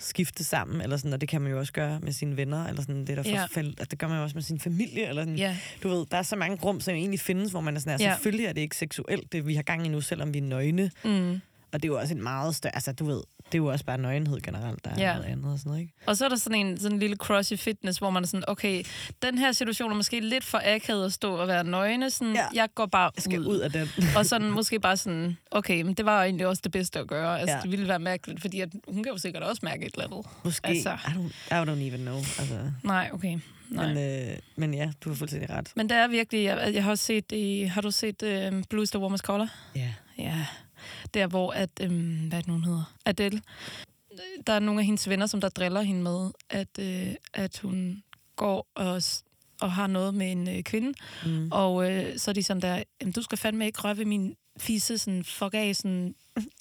skifte sammen, eller sådan, og det kan man jo også gøre med sine venner, eller sådan, det der for Ja. altså, det gør man jo også med sin familie, eller sådan, Ja, du ved, der er så mange rum, som egentlig findes, hvor man er sådan, Ja. selvfølgelig er det ikke seksuelt, det vi har gang i nu, selvom vi er nøgne, mm. Og det er jo også en meget større, altså du ved, det er jo også bare nøgenhed generelt, der er Ja. noget andet og sådan noget, ikke? Og så er der sådan en sådan en lille cross i fitness, hvor man er sådan, okay, den her situation er måske lidt for akavet at stå og være nøgne. Sådan, Ja. Jeg går bare Jeg skal ud. ud af den. Og sådan måske bare sådan, okay, men det var egentlig også det bedste at gøre. Altså, Ja. det ville være mærkeligt, fordi at, hun kan jo sikkert også mærke et eller andet. Måske, Altså. I, don't, I don't even know, altså. Nej, okay. Nej. Men, øh, men ja, du har fuldstændig ret. Men det er virkelig, jeg, jeg har også set, i, har du set uh, Blues the Warmest Color? Ja. Ja, der hvor, at, øhm, hvad er det hun hedder? Adele. Der er nogle af hendes venner, som der driller hende med, at, øh, at hun går og, og har noget med en øh, kvinde, Mm. og øh, så er de sådan der, "Jamen, du skal fandme ikke røre ved min fisse, sådan fuck af, sådan,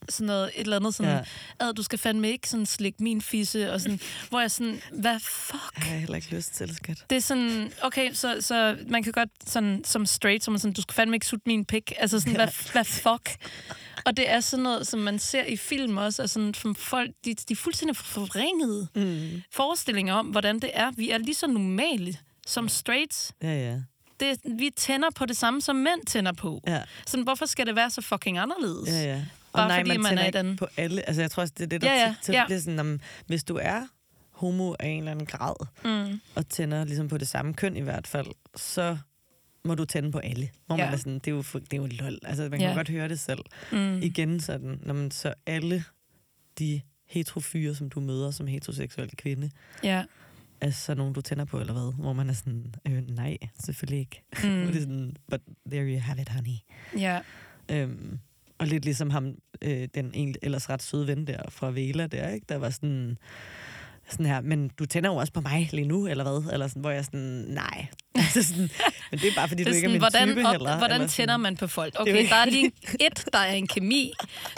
sådan noget, et eller andet sådan, Ja. ad, du skal fandme ikke sådan slikke min fisse, og sådan, hvor jeg sådan, hvad fuck? Jeg har heller ikke lyst til, skat. Det er sådan, okay, så, så man kan godt sådan, som straight, som sådan, du skal fandme ikke sutte min pik. Altså sådan, Ja. hvad, hvad fuck? Og det er sådan noget, som man ser i film også, altså sådan, som folk, de, de er fuldstændig forringede Mm. forestillinger om, hvordan det er. Vi er lige så normale som straights. Ja, ja. Det, vi tænder på det samme, som mænd tænder på. Ja, Sådan, hvorfor skal det være så fucking anderledes? ja, ja. Bare fordi man tænder er i ikke den- på alle. Altså, jeg tror også, det er det, der Ja, ja, tit, ja. bliver sådan, om, hvis du er homo af en eller anden grad, Mm. og tænder ligesom på det samme køn i hvert fald, så må du tænde på alle. Hvor man Ja. er sådan, det er jo, det er jo lol. Altså, man kan Ja. godt høre det selv. Mm. Igen sådan, når man så alle de heterofyre, som du møder som heteroseksuel kvinde, Ja. Er så nogen, du tænder på, eller hvad? Hvor man er sådan, øh, nej, selvfølgelig ikke. Mm. Det er sådan, but there you have it, honey. Ja. Øhm, og lidt ligesom ham, øh, den egentlig ellers ret søde ven der fra Vela der, ikke? der var sådan, sådan her, men du tænder jo også på mig lige nu, eller hvad? Eller sådan, hvor jeg sådan, nej. Altså sådan, men det er bare, fordi Det du ikke er min hvordan, type heller. hvordan tænder sådan. man på folk? Okay, der er lige et, der er en kemi.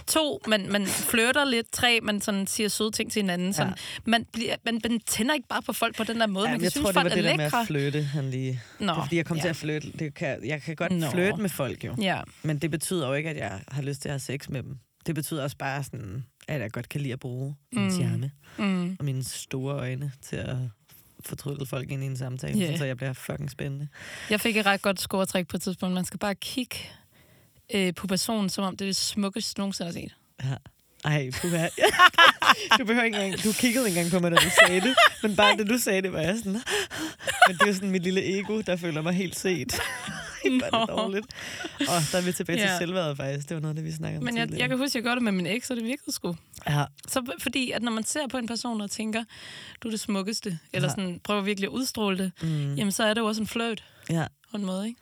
To, man, man flirter lidt. Tre, man sådan siger søde ting til hinanden. Sådan. Man, bliver, man, man tænder ikke bare på folk på den der måde. Ja, man kan jeg synes, tror, det var er det der med lækre. at flytte, han lige... Nå, det er fordi, jeg kom ja. til at flytte. Det kan, jeg kan godt Nå. flytte med folk jo. Ja, Men det betyder jo ikke, at jeg har lyst til at have sex med dem. Det betyder også bare sådan, at jeg godt kan lide at bruge min Mm. charme mm. og mine store øjne til at fortrylle folk ind i en samtale, yeah. så jeg bliver fucking spændende. Jeg fik et ret godt scoretræk på et tidspunkt. Man skal bare kigge øh, på personen, som om det er det smukkeste nogensinde har set. Ja. Ej, puha. du behøver ikke engang, du kiggede ikke engang på mig, da du sagde det, men bare da du sagde det, var jeg sådan, men det er jo sådan mit lille ego, der føler mig helt set. Hvor er det dårligt. Og der er vi tilbage til Ja. selvværdet faktisk. Det var noget, det vi snakkede om Men jeg, tidligere. jeg kan huske, at jeg gjorde det med min eks, og det virkede sgu. Ja, Så fordi, at når man ser på en person og tænker, du er det smukkeste, eller Ja. sådan, prøver virkelig at udstråle det, mm, jamen så er det jo også en fløjt ja. på en måde, ikke?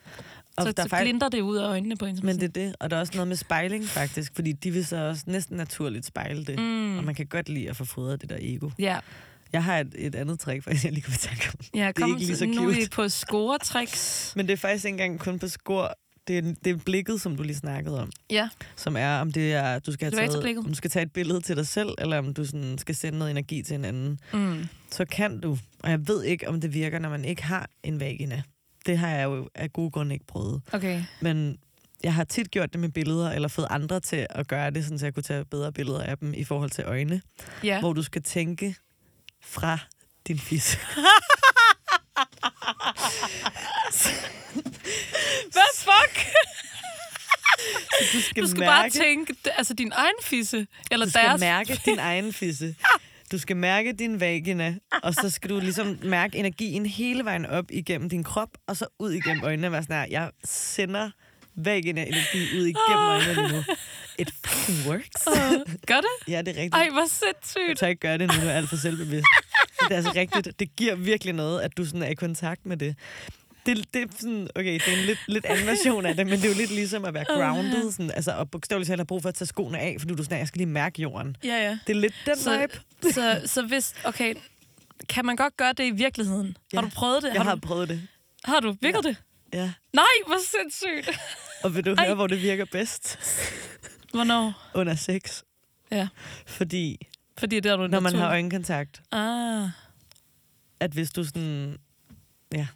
Og Så, der er så faktisk- glinter det ud af øjnene på en. Men det er det, og der er også noget med spejling faktisk, fordi de vil så også næsten naturligt spejle det. Mm. Og man kan godt lide at få fodret det der ego. Ja, Jeg har et, et andet trick, faktisk, jeg lige kunne tænke om. ja kom, ikke lige så nu er cute. på scoretricks. Men det er faktisk ikke engang kun på skor. Det er, det er blikket, som du lige snakkede om. Ja, Som er, om det er, du skal, have taget, om du skal tage et billede til dig selv, eller om du sådan skal sende noget energi til en anden. mm. Så kan du, og jeg ved ikke, om det virker, når man ikke har en vagina. Det har jeg jo af gode grunde ikke prøvet. okay. Men jeg har tit gjort det med billeder, eller fået andre til at gøre det, sådan, så jeg kunne tage bedre billeder af dem i forhold til øjne. Ja. Hvor du skal tænke fra din fisse. Hvad fuck? Du skal, Du skal mærke, bare tænke, altså din egen fisse, eller du skal deres. mærke din egen fisse. Du skal mærke din vagina, og så skal du ligesom mærke energien hele vejen op igennem din krop, og så ud igennem øjnene. og Være sådan her, jeg sender vagina-energi ud igennem øjnene lige nu. It fucking works. Uh, gør det? Ja, det er rigtigt. Ej, hvor Jeg sindssygt. tør ikke gøre det nu, nu er jeg alt for selvbevidst. Det er altså rigtigt. Det giver virkelig noget, at du sådan er i kontakt med det. Det, det er sådan, okay, det er en lidt, lidt anden version af det, men det er jo lidt ligesom at være grounded, sådan, altså, og bogstaveligt talt har brug for at tage skoene af, fordi du sådan, jeg skal lige mærke jorden. Ja, ja. Det er lidt den Så, vibe. så, så hvis, okay, kan man godt gøre det i virkeligheden? Ja. Har du prøvet det? Jeg har du, prøvet det. har du? Virker det? Ja. Nej, hvor sindssygt. Og vil du Ej. høre, hvor det virker bedst? Hvornår? Under sex. Ja, Fordi fordi det er du når man har øjenkontakt, Ah, at hvis du sådan... Ja.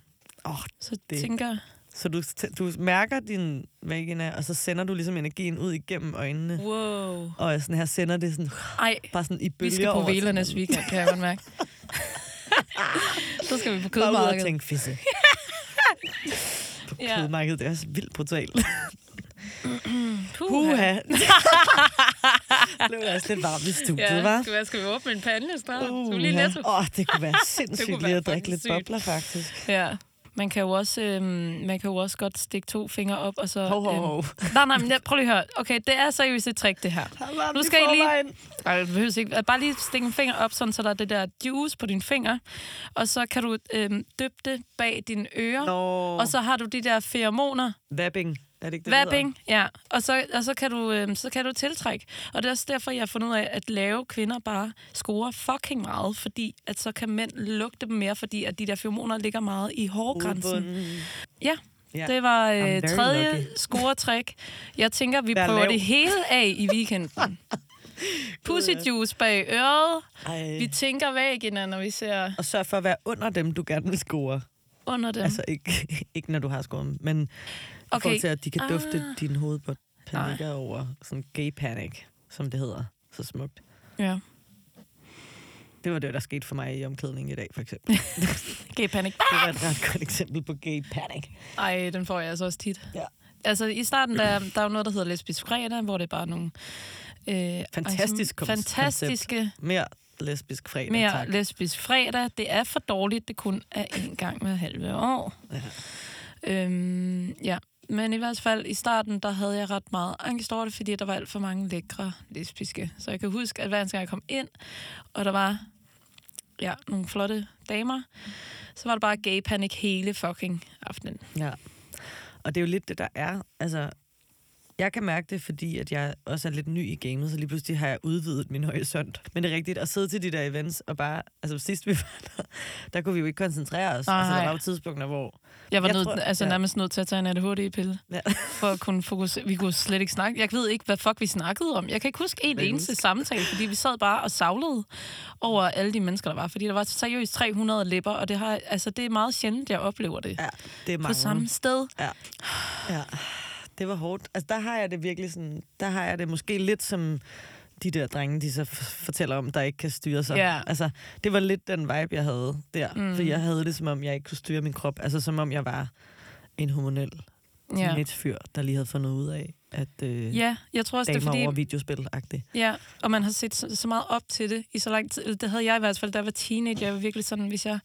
Oh, så Det- tænker så du, du mærker din vagina, og så sender du ligesom energien ud igennem øjnene. wow. Og sådan her sender det sådan, Ej, bare sådan i vi bølger skal på Velernes weekend, kan jeg godt mærke. så skal vi på Bare ud og kødmarkedet. tænke fisse. på Ja. kødmarkedet, det er også vildt brutalt. Puha. Det var også lidt varmt i studiet, Ja, hva'? skal, vi, skal vi åbne en pande snart? Uh, skal vi lige? Åh, det kunne være sindssygt lige at drikke lidt sygt. bobler, faktisk. Ja. Man kan jo også, øhm, man kan jo også godt stikke to fingre op, og så... Hov, hov, øhm, hov. nej, nej, men jeg- prøv lige at høre. Okay, det er seriøst et trick, det her. Nu skal I lige- Ej, det behøves ikke. Bare lige stikke en finger op, sådan, så der er det der juice på din finger. Og så kan du øhm, dyppe det bag dine ører. Nå, Og så har du de der feromoner. vapping. Er det ikke det? Vapping, ja. Og, så, og så, kan du, øhm, så kan du tiltrække. Og det er også derfor, jeg har fundet ud af, at lave kvinder bare scorer fucking meget, fordi at så kan mænd lugte dem mere, fordi at de der feromoner ligger meget i hårgrænsen. Ja, Ja. det var øh, tredje scoretræk. Jeg tænker, vi Vær prøver lav. det hele af i weekenden. Pussy juice bag øret. Ej. Vi tænker væggen, når vi ser Og sørg for at være under dem, du gerne vil score. under dem. Altså ikke, ikke når du har scoret, men okay. forhold til, at de kan dufte Ah. din hoved på panikker over sådan gay panic, som det hedder. Så smukt. Ja. Det var det, der skete for mig i omklædningen i dag, for eksempel. Gay panic. Det var et ret godt eksempel på gay panic. Ej, den får jeg altså også tit. Ja. Altså, i starten, der, der er jo noget, der hedder lesbisk fredag, hvor det er bare nogle... Øh, Fantastisk altså, koncept. fantastiske, Mere lesbisk fredag, mere tak. lesbisk fredag. Det er for dårligt, det kun er en gang hver halve år. Ja. Øhm, ja. Men i hvert fald i starten, der havde jeg ret meget angst over det, fordi der var alt for mange lækre lesbiske. Så jeg kan huske, at hver gang jeg kom ind, og der var ja, nogle flotte damer, så var det bare gay panic hele fucking aftenen. Ja. Og det er jo lidt det, der er. Altså, jeg kan mærke det, fordi at jeg også er lidt ny i gamet, så lige pludselig har jeg udvidet min horisont. Men det er rigtigt, at sidde til de der events, og bare, altså sidst vi var der, der kunne vi jo ikke koncentrere os. Nej. Altså, der var jo tidspunkter, hvor... Jeg var Jeg nødt, tror- altså ja. nærmest nødt til at tage en ADHD-pille, Ja. for at kunne fokusere. Vi kunne slet ikke snakke. Jeg ved ikke, hvad fuck vi snakkede om. Jeg kan ikke huske en eneste huske? samtale, fordi vi sad bare og savlede over alle de mennesker, der var. Fordi der var seriøst 300 læber, og det, har, altså, det er meget sjældent, jeg oplever det Ja, det er på mange. samme sted. Ja. ja. Det var hårdt. Altså, der har jeg det virkelig sådan... Der har jeg det måske lidt som de der drenge, de så fortæller om, der ikke kan styre sig. Ja. Altså, det var lidt den vibe, jeg havde der. Mm. For jeg havde det, som om jeg ikke kunne styre min krop. Altså, som om jeg var en hormonel Ja. teenagefyr, der lige havde fundet ud af, at øh, ja, jeg tror også, det er fordi... over videospil-agtigt. Ja, og man har set så, så meget op til det i så lang tid. Det havde jeg i hvert fald, da jeg var teenager. Jeg var virkelig sådan, hvis jeg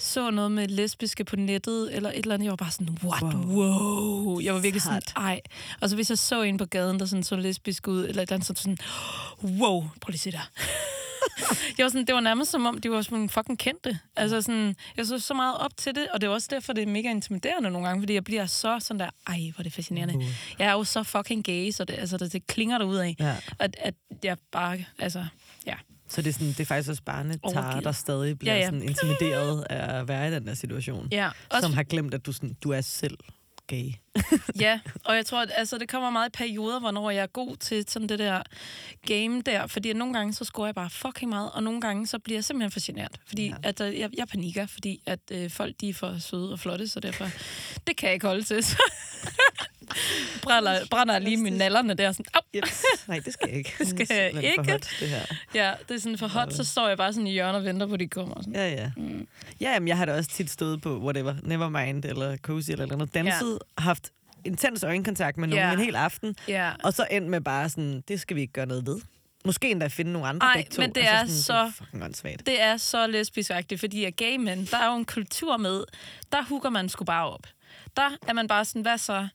så noget med lesbiske på nettet, eller et eller andet, jeg var bare sådan, what, wow. wow. Jeg var virkelig sådan, Sejt. ej. Og så hvis jeg så en på gaden, der sådan så lesbisk ud, eller et eller andet, så sådan, wow, prøv lige at se der. jeg var sådan, det var nærmest som om, de var sådan fucking kendte. Altså sådan, jeg så så meget op til det, og det er også derfor, det er mega intimiderende nogle gange, fordi jeg bliver så sådan der, ej, hvor er det fascinerende. Uh. Jeg er jo så fucking gay, så det, altså, det, det klinger der ud af. Ja. At, at jeg bare, altså. Så det er, sådan, det er faktisk også Overgivet. der stadig bliver Ja, ja. Sådan intimideret af at være i den der situation. Ja, også, Som har glemt, at du, sådan, du er selv gay. ja, og jeg tror, at altså, det kommer meget i perioder, hvornår jeg er god til sådan det der game der, fordi nogle gange, så scorer jeg bare fucking meget, og nogle gange, så bliver jeg simpelthen for genert, fordi ja. At, øh, jeg, jeg panikker, fordi at øh, folk, de er for søde og flotte, så derfor, det kan jeg ikke holde til, så brænder, brænder lige mine nallerne der, sådan, au, Yes. Nej, det skal jeg ikke. Det skal jeg for ikke. hot, det her. ja, det er sådan for hot, så står jeg bare sådan i hjørnet og venter på, at de kommer. og Sådan. Ja, ja. Mm. Ja, jamen, jeg har da også tit stået på whatever, Nevermind eller Cozy eller noget, danset, ja. haft intens øjenkontakt med nogen Ja. en hel aften, Ja. og så endt med bare sådan, det skal vi ikke gøre noget ved. Måske endda finde nogle andre Ej, to. men det Altså er sådan, så- Det er fucking åndssvagt. Det er så lesbisk fordi at gay mænd, der er jo en kultur med, der hugger man sgu bare op. Der er man bare sådan, hvad så?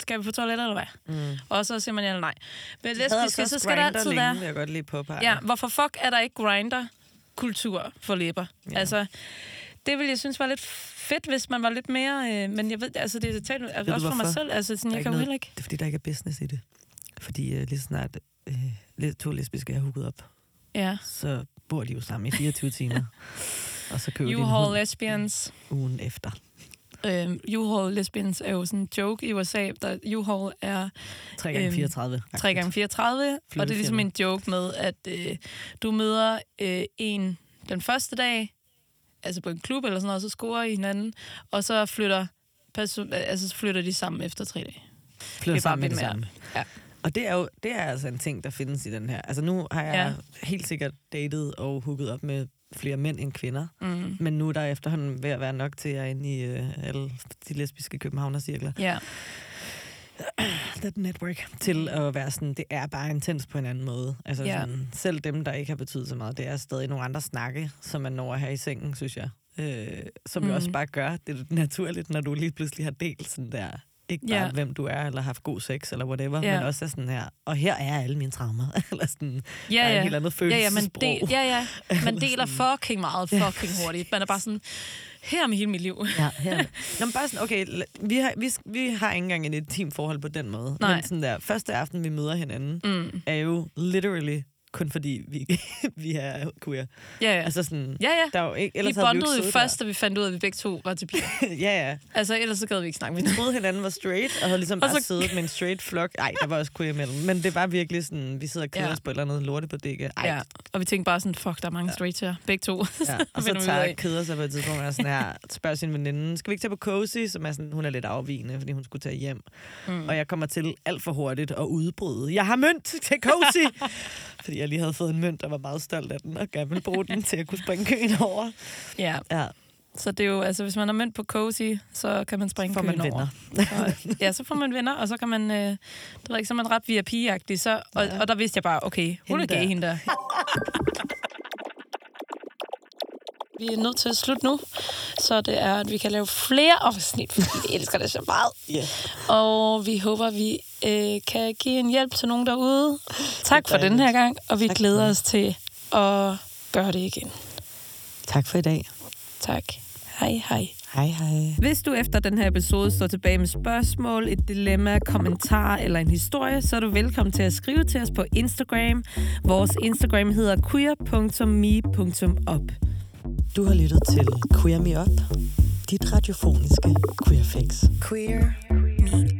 Skal vi på toilettet eller hvad? Mm. Og så siger man ja nej. Men lesbiske, så også skal der altid længe, være... jeg godt lige påpege. Ja, hvorfor fuck er der ikke grinder-kultur for læber? Ja. Altså, det ville jeg synes var lidt fedt, hvis man var lidt mere... Øh, men jeg ved, altså det er talt, du også for mig selv. Altså, sådan, jeg kan jo heller ikke... Det er fordi, der ikke er business i det. Fordi uh, lige snart lidt to lesbiske er hooket op, Ja. så bor de jo sammen i 24 timer. Og så køber U-Haul lesbians. ugen efter. Øh, U-Haul lesbians er jo sådan en joke i USA. Der U-Haul er 3 gange Øhm, 34. 3 gange 34 og det er ligesom en joke med, at øh, du møder øh, en den første dag, altså på en klub eller sådan noget, og så scorer I hinanden, og så flytter, altså, så flytter de sammen efter tre dage. Flytter Det er bare sammen med det mere. samme. Ja. Og det er jo det er altså en ting, der findes i den her. Altså nu har jeg Ja. ja. helt sikkert datet og hooket op med flere mænd end kvinder. Mm. Men nu er der efterhånden ved at være nok til, at jeg er inde i øh, alle de lesbiske københavnercirkler. Ja. That network. Til at være sådan, det er bare intens på en anden måde. Altså Ja. sådan, selv dem, der ikke har betydet så meget, det er stadig nogle andre snakke, som man når have i sengen, synes jeg. Øh, som mm. Mm. jo også bare gør, det er naturligt, når du lige pludselig har delt sådan der, ikke bare Ja. hvem du er, eller haft god sex, eller whatever, Ja. men også er sådan her, og her er alle mine traumer. eller sådan, Ja, der er ja. et helt andet Ja, ja, man, følelsesprog. del, ja, ja. man deler fucking meget, fucking hurtigt. Man er bare sådan, her er med hele mit liv. Ja, her. Nå, men bare sådan, okay, vi har, vi, vi har ikke engang et intimt forhold på den måde. Nej. Men sådan der, første aften, vi møder hinanden, Mm. er jo literally kun fordi, vi, vi er queer. Ja, ja. Altså sådan, ja, ja. der er jo ikke, Vi ellers vi jo bondede jo ikke først, da vi fandt ud af, at vi begge to var til piger. der. ja, ja. Altså, ellers så gad vi ikke snakke med Vi troede, hinanden var straight, og havde ligesom Og bare så- siddet med en straight flok. Ej, der var også queer imellem. Men det var virkelig sådan, vi sidder og keder Ja. os på et eller andet lorte på dække. Ej, Ja, og vi tænkte bare sådan, fuck, der er mange straights her. Begge to. Ja, og så vi tager keder sig på et tidspunkt og sådan her, spørger sin veninde, skal vi ikke tage på Cozy, som er sådan, hun er lidt afvigende, fordi hun skulle tage hjem. Mm. Og jeg kommer til alt for hurtigt at udbryde. Jeg har mønt til Cozy! Fordi jeg lige havde fået en mønt, og var meget stolt af den, og gerne ville bruge den til at kunne springe køen over. Ja, Ja, så det er jo, altså hvis man er mønt på cozy, så kan man springe man køen over. venner. Og, ja, så får man venner, og så kan man, øh, det ved ikke, så er man ret VIP-agtig, så, og, Ja. og der vidste jeg bare, okay, hun er gay, der. hende der. Vi er nødt til at slutte nu, så det er, at vi kan lave flere afsnit, fordi vi elsker det så meget. Yeah. Og vi håber, vi øh, kan give en hjælp til nogen derude. Tak for den her gang, og vi tak glæder os til at gøre det igen. Tak for i dag. Tak. Hej hej. Hej hej. Hvis du efter den her episode står tilbage med spørgsmål, et dilemma, kommentar eller en historie, så er du velkommen til at skrive til os på Instagram. Vores Instagram hedder queer.me.up. Du har lyttet til Queer Me Up, dit radiofoniske queerfix. Queer Me